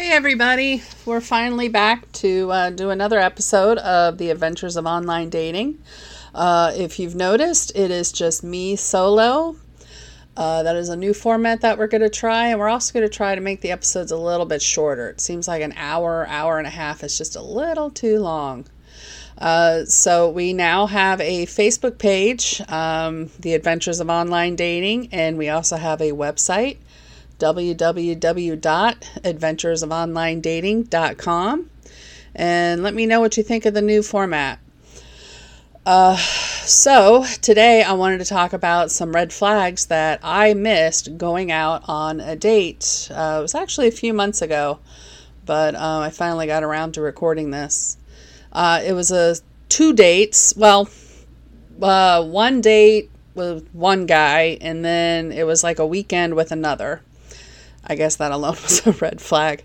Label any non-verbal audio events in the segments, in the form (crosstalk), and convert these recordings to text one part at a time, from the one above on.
Hey, everybody. We're finally back to uh, do another episode of The Adventures of Online Dating. Uh, if you've noticed, it is just me solo. Uh, that is a new format that we're going to try, and we're also going to try to make the episodes a little bit shorter. It seems like an hour, hour and a half is just a little too long. Uh, so we now have a Facebook page, um, The Adventures of Online Dating, and we also have a website www.adventuresofonlinedating.com and let me know what you think of the new format. Uh, so, today I wanted to talk about some red flags that I missed going out on a date. Uh, it was actually a few months ago, but uh, I finally got around to recording this. Uh, it was a two dates. Well, uh, one date with one guy, and then it was like a weekend with another. I guess that alone (laughs) was a red flag.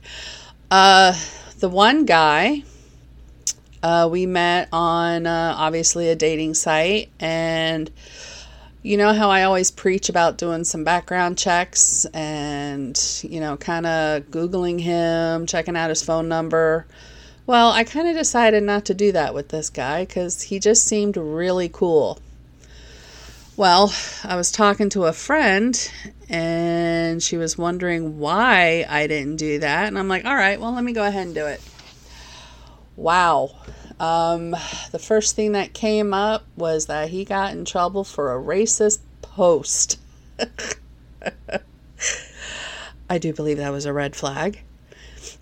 Uh, the one guy uh, we met on uh, obviously a dating site, and you know how I always preach about doing some background checks and you know, kind of Googling him, checking out his phone number. Well, I kind of decided not to do that with this guy because he just seemed really cool. Well, I was talking to a friend and she was wondering why I didn't do that. And I'm like, all right, well, let me go ahead and do it. Wow. Um, the first thing that came up was that he got in trouble for a racist post. (laughs) I do believe that was a red flag.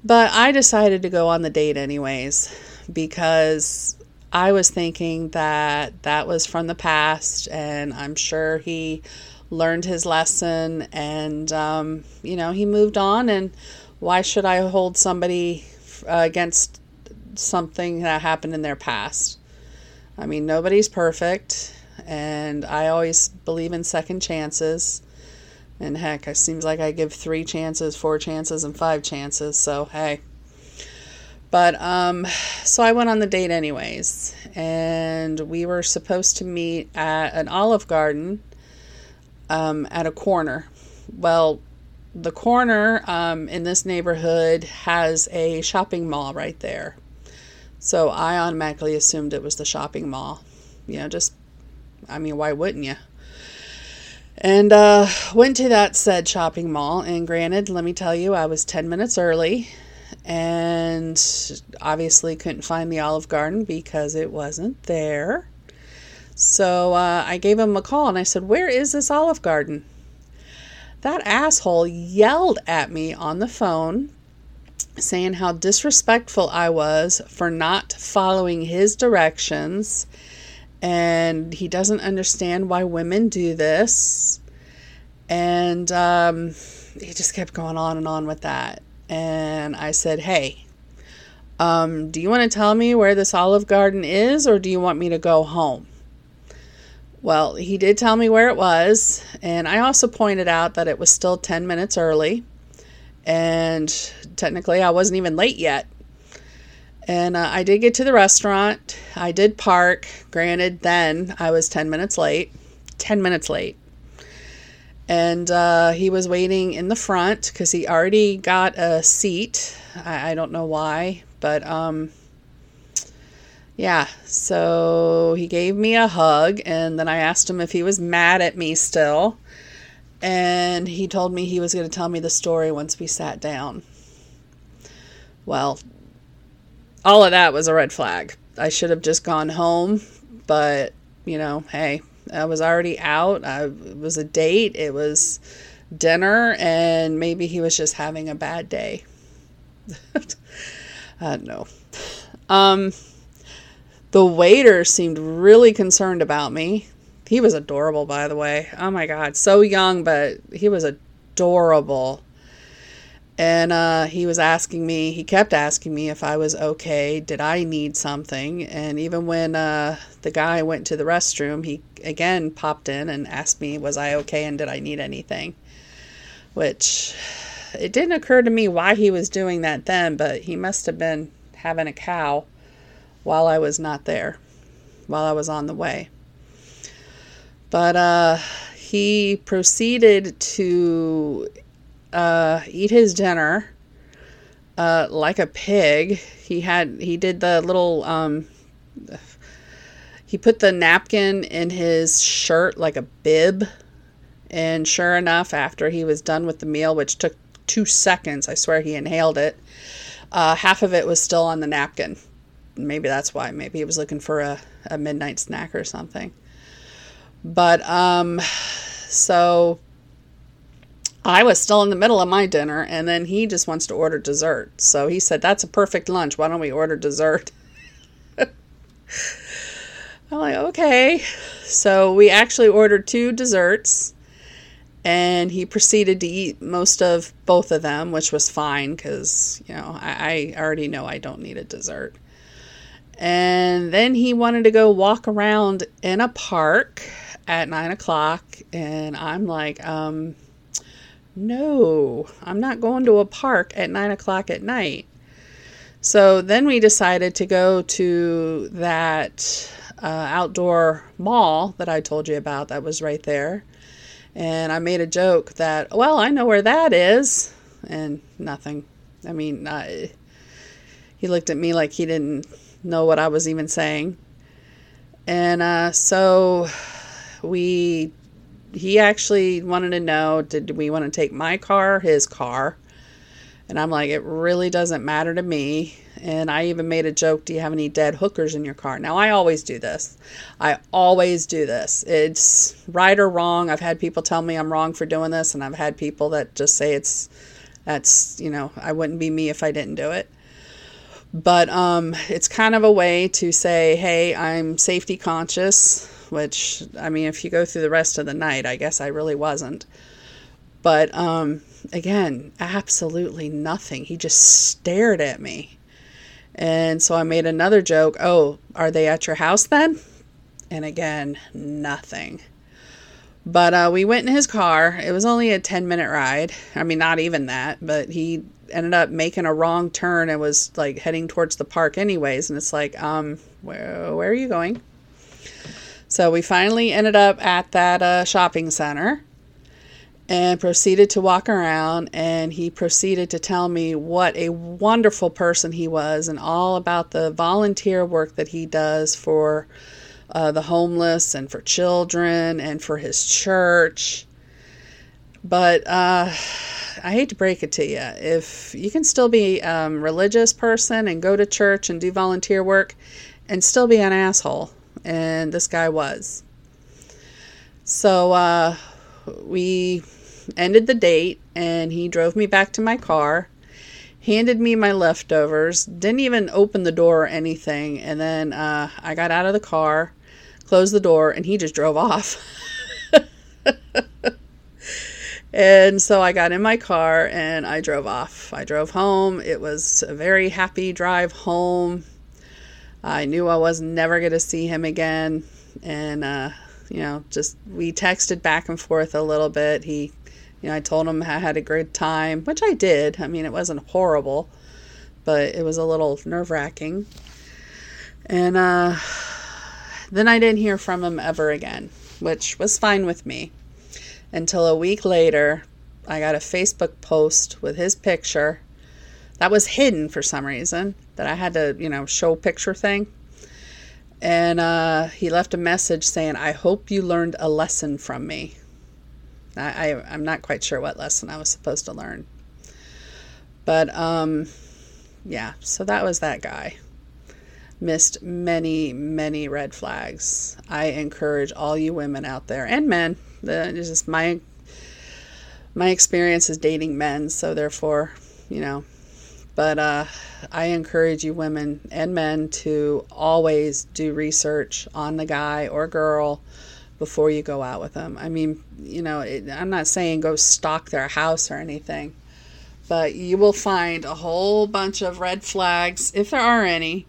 But I decided to go on the date anyways because I was thinking that that was from the past, and I'm sure he learned his lesson and, um, you know, he moved on. And why should I hold somebody uh, against something that happened in their past? I mean, nobody's perfect, and I always believe in second chances. And heck, it seems like I give three chances, four chances, and five chances. So, hey. But um, so I went on the date anyways, and we were supposed to meet at an Olive Garden um, at a corner. Well, the corner um, in this neighborhood has a shopping mall right there. So I automatically assumed it was the shopping mall. You know, just, I mean, why wouldn't you? And uh, went to that said shopping mall. And granted, let me tell you, I was 10 minutes early and obviously couldn't find the Olive Garden because it wasn't there. So uh, I gave him a call and I said, Where is this Olive Garden? That asshole yelled at me on the phone saying how disrespectful I was for not following his directions and he doesn't understand why women do this. And um, he just kept going on and on with that and I said, Hey, um, do you want to tell me where this Olive Garden is, or do you want me to go home? Well, he did tell me where it was, and I also pointed out that it was still 10 minutes early, and technically I wasn't even late yet. And uh, I did get to the restaurant. I did park. Granted, then I was 10 minutes late. 10 minutes late and uh, he was waiting in the front because he already got a seat. I, I don't know why, but um, yeah. So he gave me a hug, and then I asked him if he was mad at me still, and he told me he was going to tell me the story once we sat down. Well, all of that was a red flag. I should have just gone home, but you know, hey, I was already out. I, it was a date. It was dinner, and maybe he was just having a bad day. (laughs) I don't know. Um, the waiter seemed really concerned about me. He was adorable, by the way. Oh my God, so young, but he was adorable and uh, he was asking me he kept asking me if i was okay did i need something? And even when uh, the guy went to the restroom he again popped in and asked me was i okay and did i need anything? Which it didn't occur to me why he was doing that then but he must have been having a cow while i was not there while i was on the way. But uh, he proceeded to uh, eat his dinner uh, like a pig. He had he did the little um, he put the napkin in his shirt like a bib, and sure enough, after he was done with the meal, which took two seconds, I swear he inhaled it. Uh, half of it was still on the napkin. Maybe that's why. Maybe he was looking for a, a midnight snack or something. But um, so I was still in the middle of my dinner, and then he just wants to order dessert. So he said, That's a perfect lunch. Why don't we order dessert? (laughs) I'm like, Okay. So we actually ordered two desserts, and he proceeded to eat most of both of them, which was fine because, you know, I, I already know I don't need a dessert. And then he wanted to go walk around in a park at nine o'clock, and I'm like, um, no, I'm not going to a park at nine o'clock at night. So then we decided to go to that uh, outdoor mall that I told you about that was right there. And I made a joke that, well, I know where that is. And nothing. I mean, uh, he looked at me like he didn't know what I was even saying. And uh, so we he actually wanted to know did we want to take my car his car? And i'm like it really doesn't matter to me. And i even made a joke do you have any dead hookers in your car? Now i always do this. I always do this. It's right or wrong. I've had people tell me i'm wrong for doing this and i've had people that just say it's that's you know i wouldn't be me if i didn't do it. But um, it's kind of a way to say hey i'm safety conscious which, I mean, if you go through the rest of the night, I guess I really wasn't. But um, again, absolutely nothing. He just stared at me. And so I made another joke Oh, are they at your house then? And again, nothing. But uh, we went in his car. It was only a 10 minute ride. I mean, not even that, but he ended up making a wrong turn and was like heading towards the park, anyways. And it's like, um, where, where are you going? So we finally ended up at that uh, shopping center and proceeded to walk around. And he proceeded to tell me what a wonderful person he was and all about the volunteer work that he does for uh, the homeless and for children and for his church. But uh, I hate to break it to you. If you can still be a um, religious person and go to church and do volunteer work and still be an asshole, and this guy was. So uh, we ended the date, and he drove me back to my car, handed me my leftovers, didn't even open the door or anything, and then uh, I got out of the car, closed the door, and he just drove off. (laughs) and so I got in my car and I drove off. I drove home. It was a very happy drive home. I knew I was never going to see him again. And, uh, you know, just we texted back and forth a little bit. He, you know, I told him I had a great time, which I did. I mean, it wasn't horrible, but it was a little nerve wracking. And uh, then I didn't hear from him ever again, which was fine with me. Until a week later, I got a Facebook post with his picture that was hidden for some reason that I had to, you know, show picture thing. And uh, he left a message saying, I hope you learned a lesson from me. I, I, am not quite sure what lesson I was supposed to learn. But um, yeah, so that was that guy. Missed many, many red flags. I encourage all you women out there and men. The, just my my experience is dating men, so therefore, you know, but uh, I encourage you, women and men, to always do research on the guy or girl before you go out with them. I mean, you know, it, I'm not saying go stalk their house or anything, but you will find a whole bunch of red flags, if there are any,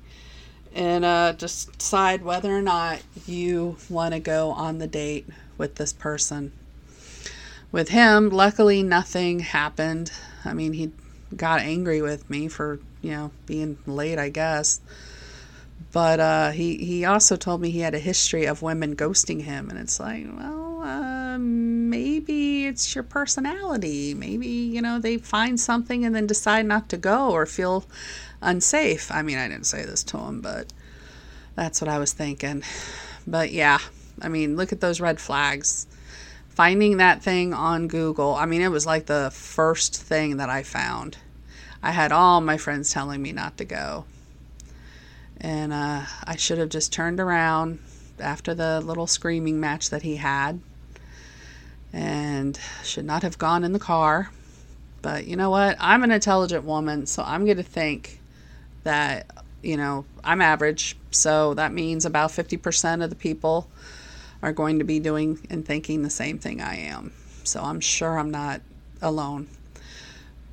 and uh, decide whether or not you want to go on the date with this person. With him, luckily, nothing happened. I mean, he got angry with me for you know being late, I guess. But uh, he he also told me he had a history of women ghosting him, and it's like, well, uh, maybe it's your personality. Maybe, you know, they find something and then decide not to go or feel unsafe. I mean, I didn't say this to him, but that's what I was thinking. But yeah, I mean, look at those red flags. Finding that thing on Google, I mean, it was like the first thing that I found. I had all my friends telling me not to go. And uh, I should have just turned around after the little screaming match that he had and should not have gone in the car. But you know what? I'm an intelligent woman, so I'm going to think that, you know, I'm average. So that means about 50% of the people are going to be doing and thinking the same thing I am. So I'm sure I'm not alone.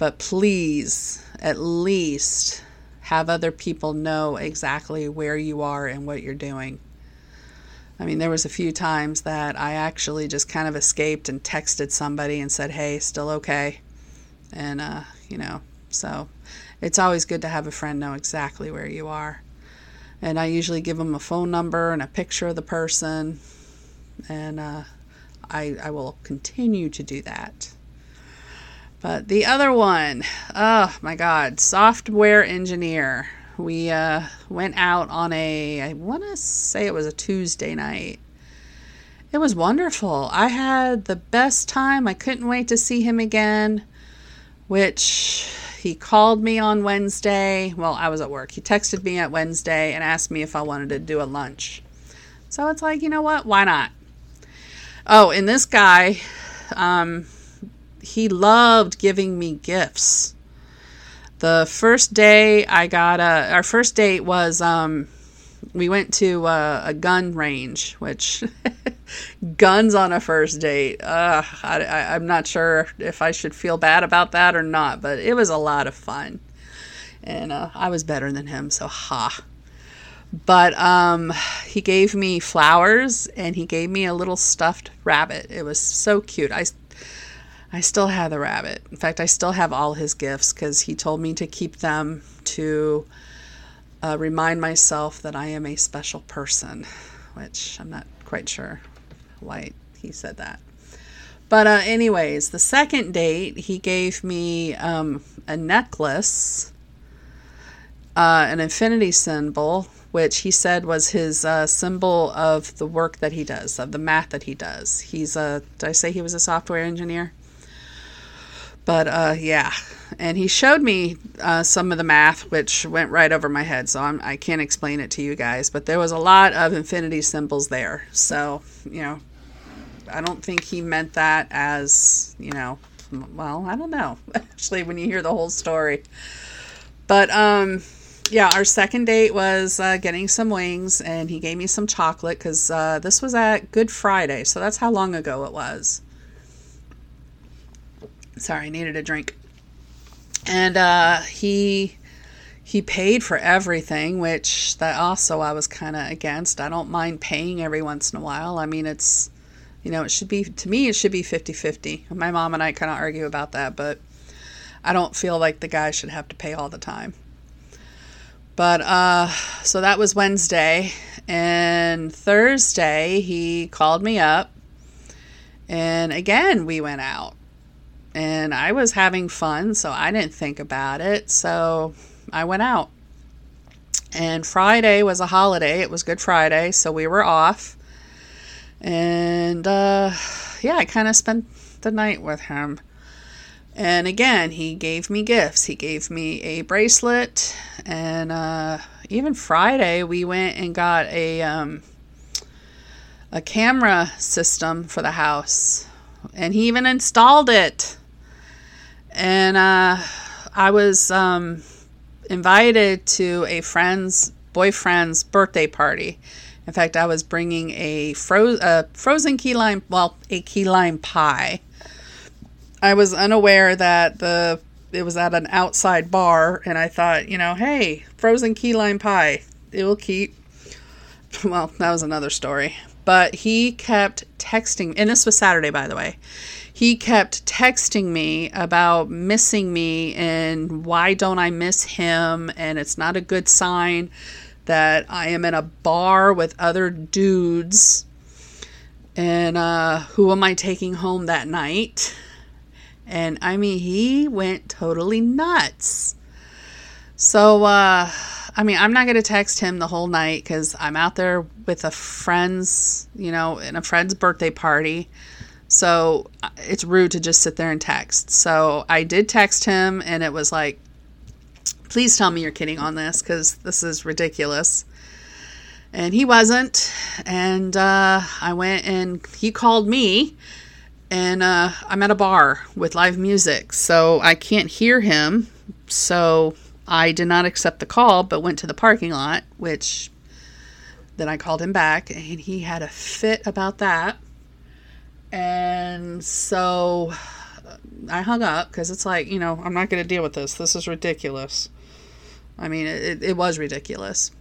But please, at least have other people know exactly where you are and what you're doing. I mean, there was a few times that I actually just kind of escaped and texted somebody and said, "Hey, still okay?" And uh, you know, so it's always good to have a friend know exactly where you are. And I usually give them a phone number and a picture of the person, and uh, I I will continue to do that. But the other one, oh my God, software engineer we uh, went out on a, I want to say it was a Tuesday night. It was wonderful. I had the best time. I couldn't wait to see him again, which he called me on Wednesday. Well, I was at work. He texted me at Wednesday and asked me if I wanted to do a lunch. So it's like, you know what? Why not? Oh, and this guy, um, he loved giving me gifts. The first day I got a, our first date was um, we went to a, a gun range, which (laughs) guns on a first date. Uh, I, I'm not sure if I should feel bad about that or not, but it was a lot of fun. And uh, I was better than him, so ha. But um, he gave me flowers and he gave me a little stuffed rabbit. It was so cute. I I still have the rabbit. In fact, I still have all his gifts because he told me to keep them to uh, remind myself that I am a special person, which I'm not quite sure why he said that. But, uh, anyways, the second date, he gave me um, a necklace, uh, an infinity symbol, which he said was his uh, symbol of the work that he does, of the math that he does. He's a, did I say he was a software engineer? But uh, yeah, and he showed me uh, some of the math, which went right over my head, so I'm, I can not explain it to you guys. But there was a lot of infinity symbols there, so you know, I don't think he meant that as you know, well, I don't know (laughs) actually when you hear the whole story. But um, yeah, our second date was uh, getting some wings, and he gave me some chocolate because uh, this was at Good Friday, so that's how long ago it was. Sorry, I needed a drink. And uh, he he paid for everything, which that also I was kind of against. I don't mind paying every once in a while. I mean, it's you know, it should be to me it should be 50-50. My mom and I kind of argue about that, but I don't feel like the guy should have to pay all the time. But uh so that was Wednesday and Thursday he called me up and again we went out and I was having fun, so I didn't think about it. So I went out. And Friday was a holiday. It was Good Friday, so we were off. And uh, yeah, I kind of spent the night with him. And again, he gave me gifts. He gave me a bracelet, and uh, even Friday we went and got a um, a camera system for the house, and he even installed it and uh, I was um, invited to a friend's boyfriend's birthday party. In fact, I was bringing a fro- a frozen key lime, well, a key lime pie. I was unaware that the it was at an outside bar, and I thought, you know, hey, frozen key lime pie, it will keep. (laughs) Well, that was another story. But he kept texting, and this was Saturday, by the way he kept texting me about missing me and why don't I miss him and it's not a good sign that I am in a bar with other dudes And uh, who am I taking home that night? And I mean, he went totally nuts. So, uh, I mean, I'm not going to text him the whole night because I'm out there with a friend's, you know, in a friend's birthday party. So uh, it's rude to just sit there and text. So I did text him, and it was like, please tell me you're kidding on this because this is ridiculous. And he wasn't. And uh, I went and he called me, and uh, I'm at a bar with live music. So I can't hear him. So I did not accept the call, but went to the parking lot, which then I called him back, and he had a fit about that. And so I hung up because it's like, you know, I'm not going to deal with this. This is ridiculous. I mean, it, it was ridiculous.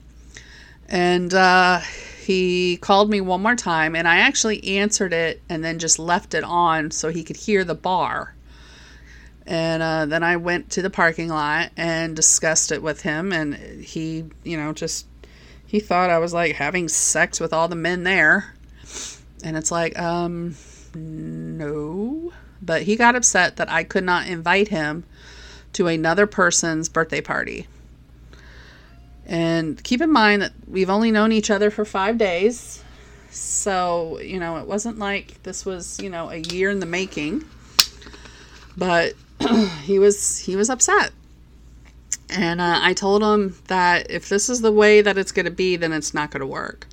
And uh, he called me one more time, and I actually answered it and then just left it on so he could hear the bar. And uh, then I went to the parking lot and discussed it with him, and he, you know, just he thought I was like having sex with all the men there. And it's like, um, no. But he got upset that I could not invite him to another person's birthday party. And keep in mind that we've only known each other for five days. So, you know, it wasn't like this was, you know, a year in the making. But (clears throat) he was he was upset. And uh, I told him that if this is the way that it's going to be, then it's not going to work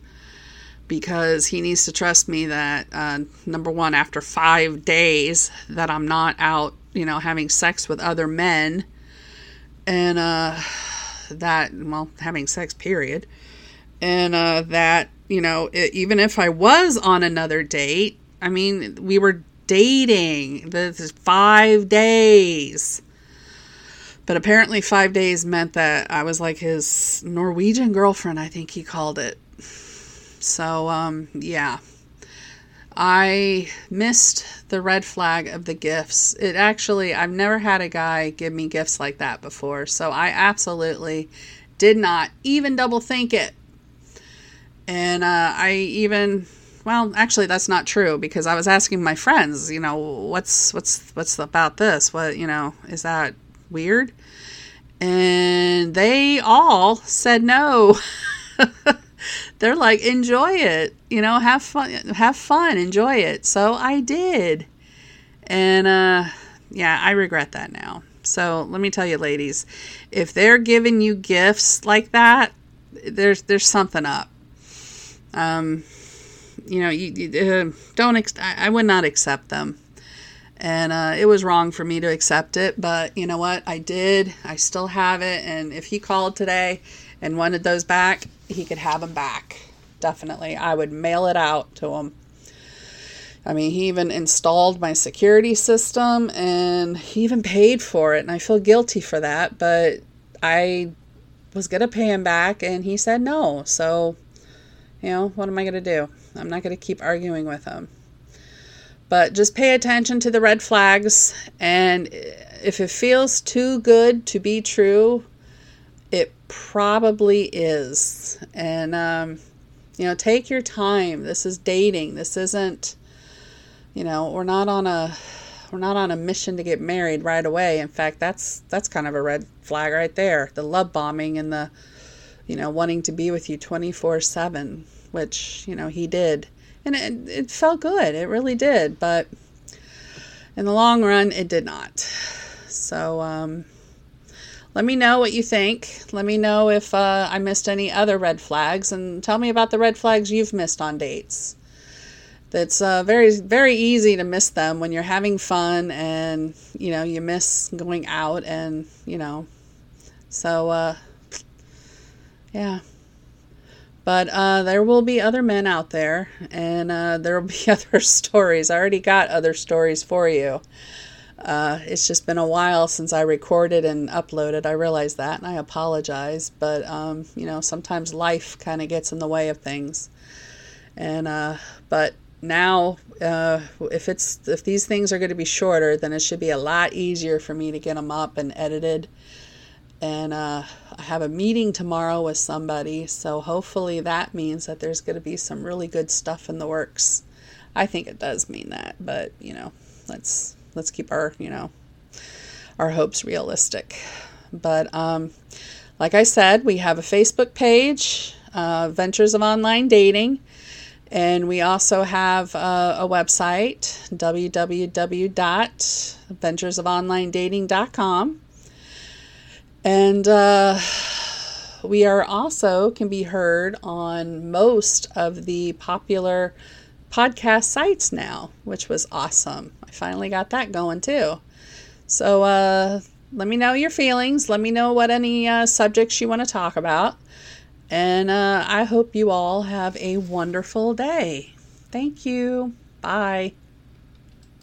because he needs to trust me that uh, number one after five days that i'm not out you know having sex with other men and uh, that well having sex period and uh, that you know it, even if i was on another date i mean we were dating this is five days but apparently five days meant that i was like his norwegian girlfriend i think he called it so, um, yeah. I missed the red flag of the gifts. It actually, I've never had a guy give me gifts like that before. So I absolutely did not even double think it. And uh, I even, well, actually, that's not true because I was asking my friends, you know, what's what's what's about this? What you know, is that weird? And they all said no. (laughs) they're like enjoy it you know have fun have fun enjoy it so i did and uh yeah i regret that now so let me tell you ladies if they're giving you gifts like that there's there's something up um you know you, you uh, don't ex- I, I would not accept them and uh, it was wrong for me to accept it but you know what i did i still have it and if he called today and wanted those back he could have them back. Definitely. I would mail it out to him. I mean, he even installed my security system and he even paid for it. And I feel guilty for that, but I was going to pay him back and he said no. So, you know, what am I going to do? I'm not going to keep arguing with them. But just pay attention to the red flags. And if it feels too good to be true, it probably is. And, um, you know, take your time. This is dating. This isn't, you know, we're not on a we're not on a mission to get married right away. In fact, that's that's kind of a red flag right there. The love bombing and the you know, wanting to be with you 24/7, which, you know, he did. And it, it felt good. It really did, but in the long run it did not. So um let me know what you think. Let me know if uh, I missed any other red flags and tell me about the red flags you've missed on dates. It's uh, very, very easy to miss them when you're having fun and, you know, you miss going out and, you know, so, uh, yeah. But uh, there will be other men out there, and uh, there will (laughs) be other stories. I already got other stories for you. Uh, it's just been a while since I recorded and uploaded. I realize that, and I apologize. But um, you know, sometimes life kind of gets in the way of things. And uh, but now, uh, if it's if these things are going to be shorter, then it should be a lot easier for me to get them up and edited. And uh, I have a meeting tomorrow with somebody, so hopefully that means that there's going to be some really good stuff in the works. I think it does mean that, but you know, let's let's keep our you know our hopes realistic. But um, like I said, we have a Facebook page, uh, Ventures of Online Dating, and we also have uh, a website, www.venturesofonlinedating.com. And uh, we are also can be heard on most of the popular podcast sites now, which was awesome. I finally got that going too. So uh, let me know your feelings. Let me know what any uh, subjects you want to talk about. And uh, I hope you all have a wonderful day. Thank you. Bye.